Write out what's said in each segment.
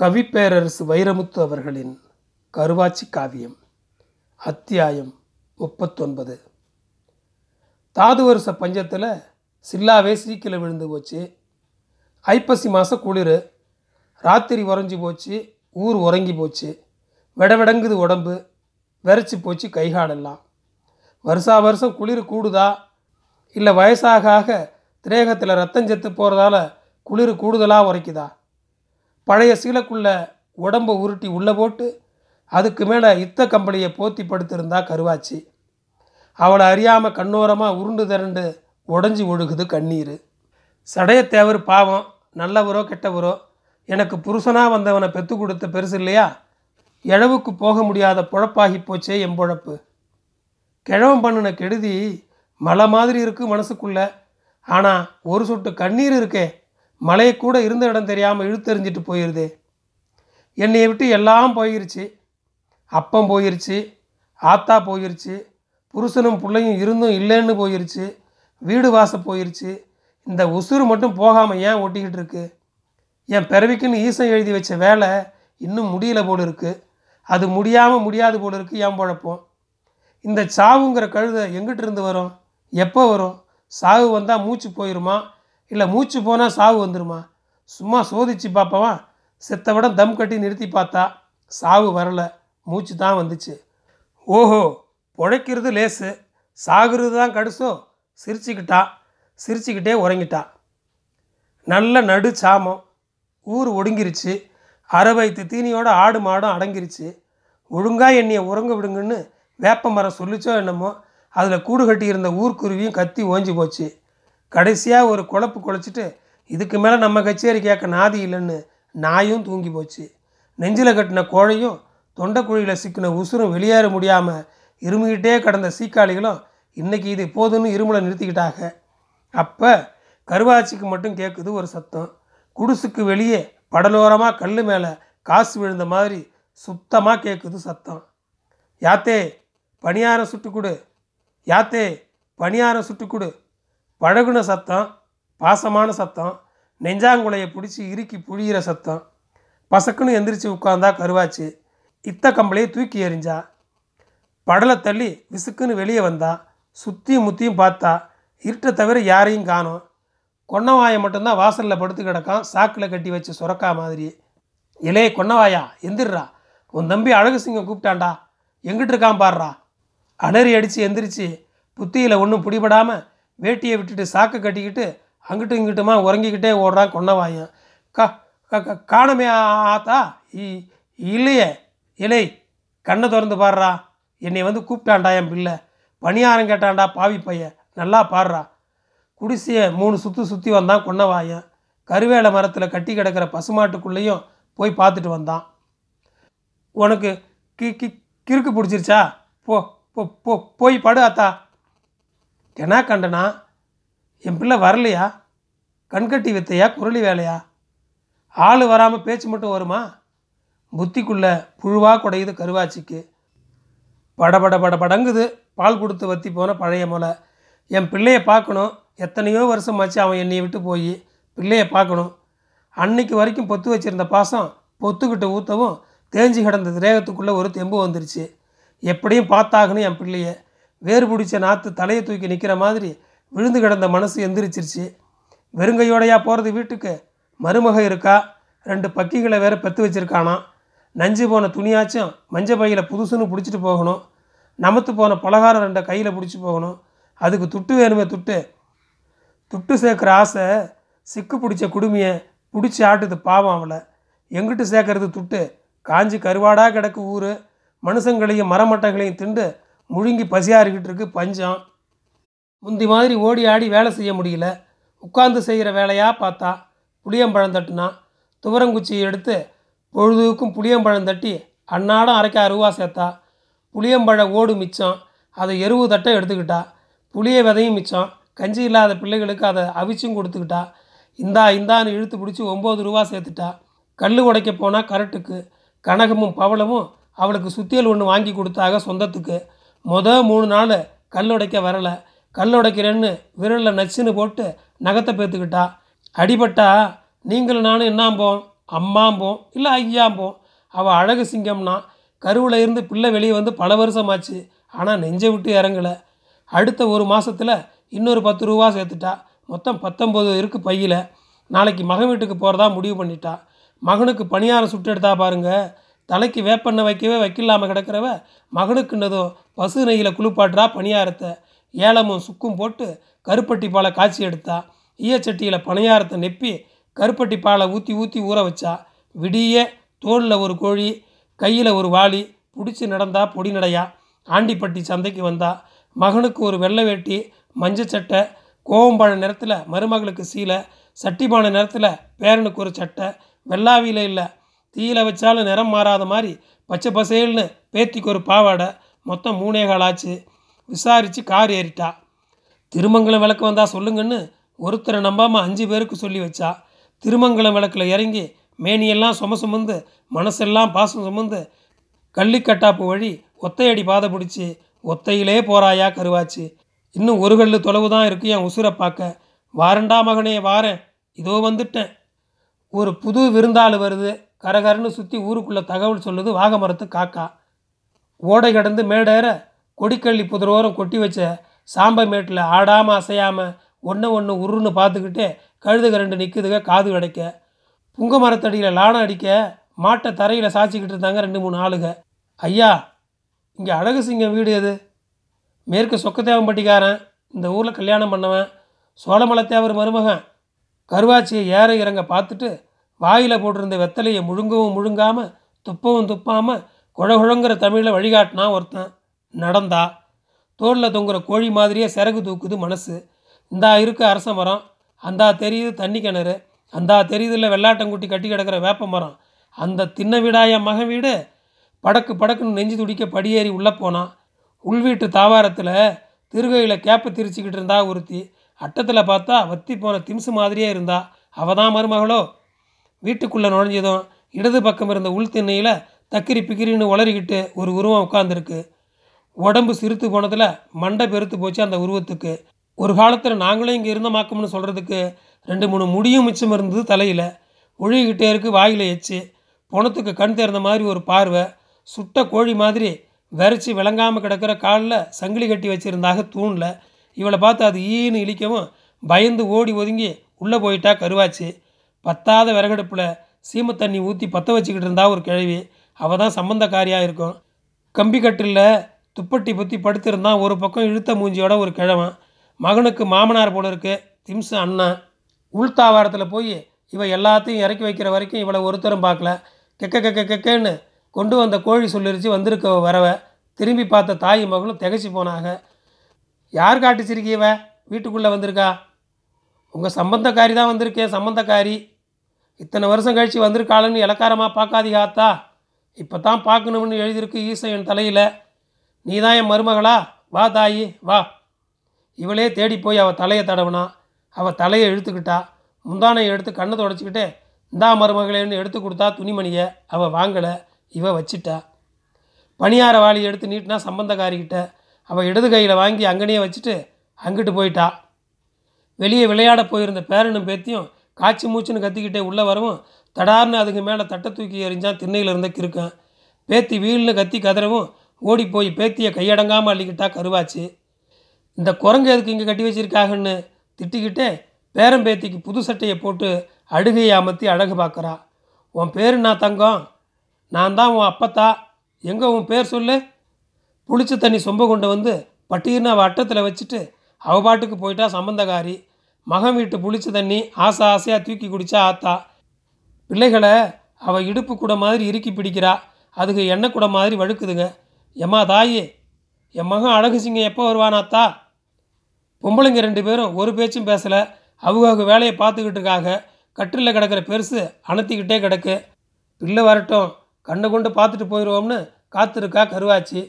கவிப்பேரரசு வைரமுத்து அவர்களின் கருவாச்சி காவியம் அத்தியாயம் முப்பத்தொன்பது. தாது வருஷ பஞ்சத்தில் சில்லாவே சீக்கில விழுந்து போச்சு. ஐப்பசி மாதம் குளிர் ராத்திரி உறைஞ்சி போச்சு ஊர் உறங்கி போச்சு. விடவிடங்குது உடம்பு வெறச்சி போச்சு கைகாலெல்லாம். வருஷா வருஷம் குளிர் கூடுதா? இல்லை வயசாக ஆக திரேகத்தில் ரத்தம் செத்து போகிறதால குளிர் கூடுதலாக உரைக்குதா பழைய சீலைக்குள்ள உடம்பை உருட்டி உள்ளே போட்டு அதுக்கு மேலே இத்த கம்பளியை போத்தி படுத்திருந்தா கருவாச்சி. அவளை அறியாமல் கண்ணோரமாக உருண்டு திரண்டு உடஞ்சி ஒழுகுது கண்ணீர். சடையத்தேவர் பாவம் நல்லவரோ கெட்டவரோ எனக்கு புருஷனாக வந்தவனை பெத்து கொடுத்த பெருசு இல்லையா? இழவுக்கு போக முடியாத பொழப்பாகி போச்சே என் பொழப்பு. கிழவன் பண்ணின கெடுதி மலை மாதிரி இருக்குது மனசுக்குள்ள. ஆனால் ஒரு சொட்டு கண்ணீர் இருக்கே மலையை கூட இருந்த இடம் தெரியாமல் இழுத்தெறிஞ்சிட்டு போயிடுதே என்னையை விட்டு எல்லாம் போயிருச்சு. அப்பம் போயிருச்சு ஆத்தா போயிருச்சு புருஷனும் பிள்ளையும் இருந்தும் இல்லைன்னு போயிருச்சு வீடு வாச போயிருச்சு. இந்த உசுறு மட்டும் போகாமல் ஏன் ஒட்டிக்கிட்டு இருக்கு? என் பிறவிக்குன்னு ஈசன் எழுதி வச்ச வேலை இன்னும் முடியல போல இருக்கு அது முடியாமல் முடியாது போல இருக்கு ஏன் பழப்போம். இந்த சாவுங்கிற கழுதை எங்கிட்டிருந்து வரும்? எப்போ வரும்? சாவு வந்தால் மூச்சு போயிடுமா இல்லை மூச்சு போனால் சாவு வந்துடுமா சும்மா சோதிச்சு பார்ப்பவா செத்தவிடம் தம் கட்டி நிறுத்தி பார்த்தா சாவு வரலை. மூச்சு தான் வந்துச்சு. ஓஹோ பிழைக்கிறது லேசு. சாகுறது தான் கடுசோ. சிரிச்சுக்கிட்டா சிரிச்சுக்கிட்டே உறங்கிட்டா. நல்ல நடு சாமம். ஊர் ஒடுங்கிருச்சு. அரை வயிற்று தீனியோட ஆடு மாடும் அடங்கிருச்சு. ஒழுங்காக என்னைய உறங்க விடுங்கன்னு வேப்ப மரம் சொல்லிச்சோ என்னமோ. அதில் கூடு கட்டியிருந்த ஊர்க்குருவியும் கத்தி ஓஞ்சி போச்சு. கடைசியாக ஒரு குழப்பு குழச்சிட்டு இதுக்கு மேலே நம்ம கச்சேரி கேட்க நாதி இல்லைன்னு நாயும் தூங்கி போச்சு. நெஞ்சில் கட்டின கோழையும் தொண்டைக்குழியில் சிக்கின உசுரும் வெளியேற முடியாமல் இருமுகிட்டே கடந்த சீக்காளிகளும் இன்னைக்கு இது போதுன்னு இருமலை நிறுத்திக்கிட்டாங்க அப்போ கருவாச்சிக்கு மட்டும் கேட்குது ஒரு சத்தம். குடிசுக்கு வெளியே படலோரமாக கல் மேலே காசு விழுந்த மாதிரி சுத்தமாக கேட்குது சத்தம். யாத்தே பணியாரம் சுட்டு கொடு. யாத்தே பணியாரம் சுட்டு கொடு. பழகுன சத்தம் பாசமான சத்தம் நெஞ்சாங்குலையை பிடிச்சி இறுக்கி புழியிற சத்தம் பசக்குன்னு எந்திரிச்சு உட்காந்தா கருவாச்சு இத்த கம்பளையை தூக்கி எறிஞ்சா படலை தள்ளி விசுக்குன்னு வெளியே வந்தா சுற்றியும் முத்தியும் பார்த்தா இருட்டை தவிர யாரையும் காணும். கொன்னவாயை மட்டும்தான் வாசலில் படுத்து கிடக்கான் சாக்கில் கட்டி வச்சு சுரக்கா மாதிரி இலே கொன்னவாயா எந்திர்றா. உன் தம்பி அழகு சிங்கம் கூப்பிட்டான்டா. எங்கிட்டு இருக்கான் பாடுறா அலறி அடித்து எந்திரிச்சு புத்தியில் ஒன்றும் பிடிபடாமல் வேட்டியை விட்டுட்டு சாக்கு கட்டிக்கிட்டு அங்கிட்டும் இங்கிட்டுமா உறங்கிக்கிட்டே ஓடுறான் கொன்னவாயன். கா க- காணமே ஆத்தா. இ- இல்லையே. இலை கண்ணை திறந்து பாடுறா. என்னை வந்து கூப்பிட்டான்டா என் பிள்ளை. பணியாரம் கேட்டான்டா பாவி பையன். நல்லா பாடுறா. குடிசையை மூணு சுற்றி சுற்றி வந்தான் கொன்னவாயன். கருவேல மரத்தில் கட்டி கிடக்கிற பசுமாட்டுக்குள்ளேயும் போய் பார்த்துட்டு வந்தான். உனக்கு கி கி கிறுக்கு பிடிச்சிருச்சா? போ போ போ போய் படு அத்தா என்ன கண்டனா? என் பிள்ளை வரலையா? கண்கட்டி வித்தையா? குரளி வேலையா? ஆள் வராமல் பேச்சு மட்டும் வருமா? புத்திக்குள்ளே புழுவாக குடையுது கருவாச்சிக்கு. படபட பட படங்குது. பால் கொடுத்து வத்தி போன பழைய முலை என் பிள்ளையை பார்க்கணும். எத்தனையோ வருஷம் ஆச்சு அவன் என்னையை விட்டு போய் பிள்ளையை பார்க்கணும். அன்னைக்கு வரைக்கும் பொத்து வச்சிருந்த பாசம் பொத்துக்கிட்ட ஊற்றவும் தேஞ்சு கிடந்த திரேகத்துக்குள்ளே ஒரு தெம்பு வந்துருச்சு. எப்படியும் பார்த்தாகணும் என் பிள்ளையை. வேறு பிடிச்ச நாற்று தலையை தூக்கி நிற்கிற மாதிரி விழுந்து கிடந்த மனசு எந்திரிச்சிருச்சு. வெறுங்கையோடையா போகிறது வீட்டுக்கு மருமக இருக்கா? ரெண்டு பக்கிகளை வேற பெற்று வச்சுருக்கானா? நஞ்சு போன துணியாச்சும் மஞ்சள் பையில் புதுசுன்னு பிடிச்சிட்டு போகணும். நமத்து போன பலகாரம் ரெண்டை கையில் பிடிச்சி போகணும். அதுக்கு துட்டு வேணுமே துட்டு. துட்டு சேர்க்குற ஆசை சிக்கு பிடிச்ச குடுமியை பிடிச்சி ஆட்டுது பாவம் அவளை. எங்கிட்டு சேர்க்கறது துட்டு? காஞ்சி கருவாடாக கிடக்கு ஊர். மனுஷங்களையும் மரமட்டைகளையும் திண்டு முழுங்கி பசியாறிக்கிட்டு இருக்கு பஞ்சம். முந்தி மாதிரி ஓடி ஆடி வேலை செய்ய முடியல. உட்கார்ந்து செய்கிற வேலையாக பார்த்தா புளியம்பழம் தட்டுனா. துவரங்குச்சியை எடுத்து பொழுதுக்கும் புளியம்பழம் தட்டி அன்னாடம் அரைக்க அருவா சேர்த்தா. புளியம்பழ ஓடு மிச்சம். அதை எருவு தட்டை எடுத்துக்கிட்டா. புளிய விதையும் மிச்சம். கஞ்சி இல்லாத பிள்ளைகளுக்கு அதை அவிச்சும் கொடுத்துக்கிட்டா. இந்தா இந்தான்னு இழுத்து பிடிச்சி ஒம்பது ரூபா சேர்த்துட்டா. கல் உடைக்க போனால் கரட்டுக்கு. கனகமும் பவளமும் அவளுக்கு சுத்தியல் ஒன்று வாங்கி கொடுத்தாக சொந்தத்துக்கு. மொதல் மூணு நாள் கல் உடைக்க வரலை. கல் உடைக்கிறேன்னு விரலில் நச்சுன்னு போட்டு நகத்தை பேத்துக்கிட்டா. அடிபட்டா நீங்களும் நானும் என்னாம்போம்? அம்மாம்போம்? இல்லை ஐயாம்போம்? அவள் அழகு சிங்கம்னா கருவில் இருந்து பிள்ளை வெளியே வந்து பல வருஷமாச்சு. ஆனால் நெஞ்சை விட்டு இறங்கலை. அடுத்த ஒரு மாதத்தில் இன்னொரு பத்து ரூபா சேர்த்துட்டா. மொத்தம் பத்தொம்பது இருக்கு பையில். நாளைக்கு மகன் வீட்டுக்கு போகிறதா முடிவு பண்ணிட்டா. மகனுக்கு பணியாரம் சுட்டு எடுத்தா பாருங்கள் தலைக்கு வேப்பெண்ணை வைக்கவே வைக்கலாமல் கிடக்கிறவ மகனுக்குன்னதும் பசு நெய்யில் குளிப்பாட்டுறா பணியாரத்தை. ஏலமும் சுக்கும் போட்டு கருப்பட்டி பாலை காய்ச்சி எடுத்தா. ஈயச்சட்டியில் பணியாரத்தை நெப்பி கருப்பட்டி பாலை ஊற்றி ஊற்றி ஊற வச்சா. விடிய தோளில் ஒரு கோழி கையில் ஒரு வாளி பிடிச்சி நடந்தா பொடி நடையா. ஆண்டிப்பட்டி சந்தைக்கு வந்தா. மகனுக்கு ஒரு வெள்ளை வேட்டி மஞ்சச்சட்டை கோவம்பான நேரத்தில் மருமகளுக்கு சீலை சட்டிபான நேரத்தில் பேரனுக்கு ஒரு சட்டை வெள்ளாவியில் இல்லை தீயில வச்சாலும் நிறம் மாறாத மாதிரி பச்சை பசேல்னு பேத்திக்கு ஒரு பாவாடை மொத்தம் மூணே கால் ஆச்சு. விசாரித்து கார் ஏறிட்டா. திருமங்கலம் விளக்கு வந்தால் சொல்லுங்கன்னு ஒருத்தரை நம்பாமல் அஞ்சு பேருக்கு சொல்லி வச்சா. திருமங்கலம் விளக்கில் இறங்கி மேனியெல்லாம் சும சுமந்து மனசெல்லாம் பாசம் சுமந்து கள்ளிக்கட்டாப்பு வழி ஒத்தையடி பாதை பிடிச்சி ஒத்தையிலே போறாயா கருவாச்சு. இன்னும் ஒரு கல்லு தொலைவு தான் இருக்கு என் உசுரை பார்க்க. வாரண்டா மகனே வாரேன். இதோ வந்துட்டேன். ஒரு புது விருந்தாள் வருது. கரகரன்னு சுற்றி ஊருக்குள்ளே தகவல் சொல்லுது வாகமரத்து காக்கா. ஓடை கடந்து மேடேற கொடிக்கள்ளி புதரோரம் கொட்டி வச்ச சாம்பை மேட்டில் ஆடாமல் அசையாமல் ஒன்று ஒன்று உருன்னு பார்த்துக்கிட்டே கழுதுக ரெண்டு நிற்குதுங்க காது கிடைக்க புங்க மரத்தடியில் லானம் அடிக்க மாட்டை தரையில் சாய்ச்சிக்கிட்டு இருந்தாங்க ரெண்டு மூணு ஆளுங்க ஐயா இங்கே அழகு சிங்கம் வீடு எது? மேற்கு சொக்கத்தேவம்பட்டிக்காரன் இந்த ஊரில் கல்யாணம் பண்ணவன் சோழமலத்தேவர் மருமகன். கருவாச்சியை ஏற இறங்க பார்த்துட்டு வாயில் போட்டிருந்த வெத்தலையை முழுங்கவும் முழுங்காமல் துப்பவும் துப்பாமல் குழகுழங்குற தமிழில் வழிகாட்டினா ஒருத்தன் நடந்தா. தோளில் தொங்குற கோழி மாதிரியே சிறகு தூக்குது மனசு. இந்தா இருக்க அரச மரம் அந்தா தெரியுது தண்ணி கிணறு அந்தா தெரியுதுல வெள்ளாட்டங்குட்டி கட்டி கிடக்கிற வேப்ப மரம். அந்த தின்ன வீடாய மகன் வீடு? படக்கு படக்குன்னு நெஞ்சு துடிக்க படியேறி உள்ளே போனான். உள்வீட்டு தாவாரத்தில் திருகையில் கேப்பை திரிச்சிக்கிட்டு இருந்தா ஒருத்தி. அட்டத்தில் பார்த்தா வத்தி போன திம்சு மாதிரியே இருந்தா. அவள் தான் மருமகளோ? வீட்டுக்குள்ளே நுழைஞ்சதும் இடது பக்கம் இருந்த உள் திண்ணையில் தக்கிரி பிக்கிரின்னு உளறிக்கிட்டு ஒரு உருவம் உட்காந்துருக்கு உடம்பு சிறுத்து போனதில் மண்டை பெருத்து போச்சு அந்த உருவத்துக்கு. ஒரு காலத்தில் நாங்களும் இங்கே இருந்தமாக்கம்னு சொல்கிறதுக்கு ரெண்டு மூணு முடியும் மிச்சம் இருந்தது தலையில். ஒழுகிக்கிட்டே இருக்கு வாயில் எச்சு. பொணத்துக்கு கண் திறந்த மாதிரி ஒரு பார்வை. சுட்ட கோழி மாதிரி வெறச்சி விளங்காமல் கிடக்கிற காலில் சங்கிலி கட்டி வச்சுருந்தாக தூணில். இவளை பார்த்து அது ஈன்னு இழிக்கவும் பயந்து ஓடி ஒதுங்கி உள்ளே போயிட்டா கருவாச்சு. பத்தாத விறகடுப்பில் சீமை தண்ணி ஊற்றி பற்ற வச்சுக்கிட்டு இருந்தா ஒரு கிழவி. அவள் தான் சம்பந்தக்காரியாக இருக்கும். கம்பிக்கட்டில் துப்பட்டி புத்தி படுத்திருந்தான் ஒரு பக்கம் இழுத்த மூஞ்சியோட ஒரு கிழவன். மகனுக்கு மாமனார் போல இருக்கு. திம்ஸ் அண்ணன் உள்தாவாரத்தில் போய் இவ எல்லாத்தையும் இறக்கி வைக்கிற வரைக்கும் இவளை ஒருத்தரும் பார்க்கல. கெக்க கெக்க கெக்கன்னு கொண்டு வந்த கோழி சொல்லிருச்சு வந்திருக்க வரவ. திரும்பி பார்த்த தாய் மகளும் திகச்சு போனாங்க. யார் காட்டுச்சிருக்கீவ வீட்டுக்குள்ளே வந்திருக்கா? உங்கள் சம்பந்தக்காரி தான் வந்திருக்கேன் சம்பந்தக்காரி. இத்தனை வருஷம் கழித்து வந்திருக்காளன்னு இலக்காரமாக பார்க்காதீங்க ஆத்தா. இப்போ தான் பார்க்கணும்னு எழுதியிருக்கு ஈசை என் தலையில். நீ தான் என் மருமகளா? வா தாயி வா. இவளே தேடி போய் அவள் தலையை தடவுனா அவள் தலையை இழுத்துக்கிட்டா முந்தானையை எடுத்து கண்ணை தொடச்சிக்கிட்டு இந்தா மருமகளேன்னு எடுத்து கொடுத்தா துணிமணியை அவள் வாங்கலை இவ வச்சிட்டா. பணியார வாளி எடுத்து நீட்டினா சம்பந்தக்காரிக்கிட்ட அவள் இடது கையில் வாங்கி அங்கனையே வச்சுட்டு அங்கிட்டு போயிட்டா. வெளியே விளையாட போயிருந்த பேரனும் பேத்தியும் காய்ச்சி மூச்சுன்னு கத்திக்கிட்டே உள்ளே வரவும் தடார்னு அதுக்கு மேலே தட்டை தூக்கி எறிஞ்சான் திண்ணையில் இருந்த கிருக்கான் பேத்தி வீல்னு கத்தி கதறவும் ஓடி போய் பேத்தியை கையடங்காமல் அள்ளிக்கிட்டா கருவாச்சு. இந்த குரங்கு எதுக்கு இங்கே கட்டி வச்சிருக்காங்கன்னு திட்டிக்கிட்டே பேரம்பேத்திக்கு புது சட்டையை போட்டு அழுகையை அமர்த்தி அழகு பார்க்குறா. உன் பேர் நான் தங்கம்? நான் தான் உன் அப்பத்தா. எங்கே உன் பேர் சொல்லு? புளிச்ச தண்ணி சொம்ப கொண்டு வந்து பட்டீர்னு அவள் அட்டத்தில் வச்சுட்டு அவ பாட்டுக்கு போயிட்டா சம்பந்தக்காரி மகன் வீட்டு புளிச்ச தண்ணி ஆசை ஆசையாக தூக்கி குடித்தா ஆத்தா. பிள்ளைகளை அவள் இடுப்பு கூட மாதிரி இறுக்கி பிடிக்கிறா. அதுக்கு எண்ணெய் கூட மாதிரி வழுக்குதுங்க. எம்மா தாயே என் மகன் அழகு சிங்கம் எப்போ வருவானாத்தா பொம்பளைங்க ரெண்டு பேரும் ஒரு பேச்சும் பேசலை. அவங்க அவங்க வேலையை பார்த்துக்கிட்டு இருக்காங்க. கட்டிலில் கிடக்கிற பெருசு அணத்திக்கிட்டே கிடக்கு. பிள்ளை வரட்டும் கண்ணை கொண்டு பார்த்துட்டு போயிடுவோம்னு காத்திருக்கா கருவாச்சி.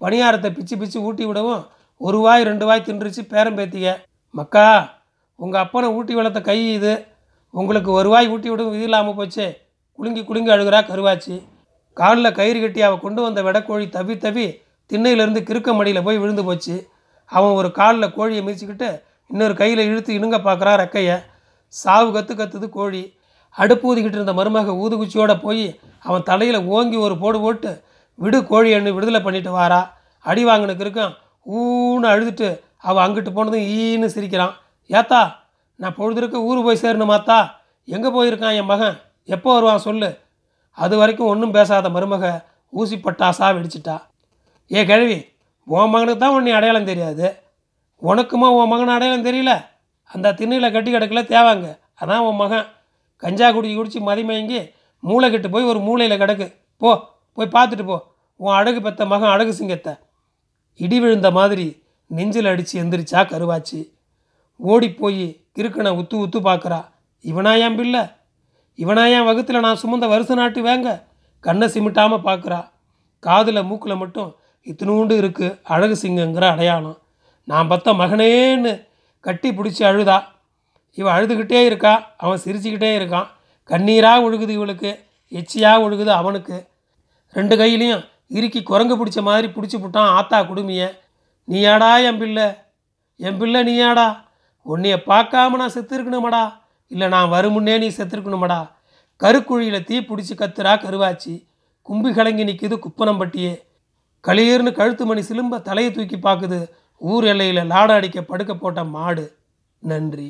பணியாரத்தை பிச்சு பிச்சு ஊட்டி விடவும் ஒரு வாய் ரெண்டு வாய் தின்றுச்சு பேரம் பேத்திக. மக்கா உங்கள் அப்பனை ஊட்டி வளர்த்த கை இது. உங்களுக்கு ஒரு வாய் ஊட்டி விடும் இது இல்லாமல் போச்சே. குலுங்கி குலுங்கி அழுகிறா கருவாச்சி. காலில் கயிறு கட்டி அவள் கொண்டு வந்த வெடக்கோழி தவி தவி திண்ணையிலேருந்து கிறுக்க மடியில் போய் விழுந்து போச்சு. அவன் ஒரு காலில் கோழியை மிதிச்சுக்கிட்டு இன்னொரு கையில் இழுத்து இணுங்க பார்க்குறான் ரெக்கையை. சாவு கற்று கத்துது கோழி. அடுப்பு ஊதிக்கிட்டு இருந்த மருமக ஊதுகுச்சியோடு போய் அவன் தலையில் ஓங்கி ஒரு போடு போட்டு விடு கோழி எண்ணு விடுதலை பண்ணிட்டு வாரா. அடி வாங்கினுக்கு இருக்கான் ஊன்னு அழுதுட்டு அவள் அங்கிட்டு போனதும் ஈன்னு சிரிக்கிறான். ஏத்தா நான் பொழுதுருக்கு ஊர் போய் சேரணுமாத்தா எங்கே போயிருக்கான் என் மகன்? எப்போ வருவான் சொல்லு. அது வரைக்கும் ஒன்றும் பேசாத மருமக ஊசி பட்டாசா வெடிச்சிட்டா. ஏ கிழவி உன் மகனுக்கு தான் உன்னை அடையாளம் தெரியாது. உனக்குமா உன் மகன் அடையாளம் தெரியல? அந்த திண்ணையில் கட்டி கிடக்கல தேவாங்க. அதான் உன் மகன் கஞ்சா குடிச்சு குடிச்சு மதிமயங்கி மூளை கெட்டு போய் ஒரு மூளையில் கிடக்கு. போ போய் பார்த்துட்டு போ. உன் அழகு பெத்த மகன் அழகு சிங்கத்தை. இடி விழுந்த மாதிரி நெஞ்சில் அடித்து எந்திரிச்சா கருவாச்சு. ஓடி போய் கிறுக்கனை உத்து உத்து பார்க்குறா. இவனா என் பிள்ளை? இவனா என் வகுத்தில் நான் சுமந்த வருஷ நாட்டு வேங்க? கண்ணை சிமிட்டாமல் பார்க்குறா. காதில் மூக்கில் மட்டும் இத்தினூண்டு இருக்குது அழகு சிங்கங்கிற அடையாளம். நான் பத்த மகனேன்னு கட்டி பிடிச்சி அழுதா. இவன் அழுதுகிட்டே இருக்கா அவன் சிரிச்சுக்கிட்டே இருக்கான். கண்ணீராக ஒழுகுது இவளுக்கு எச்சியாக ஒழுகுது அவனுக்கு. ரெண்டு கையிலையும் இறுக்கி குரங்கு பிடிச்ச மாதிரி பிடிச்சி புட்டான் ஆத்தா குடுமிய. நீயாடா என் பிள்ளை? என் பிள்ளை நீயாடா? உன்னைய பார்க்காம நான் செத்துருக்கணுமாடா. இல்லை நான் வரும் முன்னே நீ செத்துருக்கணுமாடா. கருக்குழியில் தீ பிடிச்சி கத்துறா கருவாச்சி. கும்பி கலங்கி நிற்கிது குப்பனம்பட்டியே. களீர்னு கழுத்து மணி சிலும்ப தலையை தூக்கி பார்க்குது ஊர் எல்லையில் லாட அடிக்க படுக்க போட்ட மாடு. நன்றி.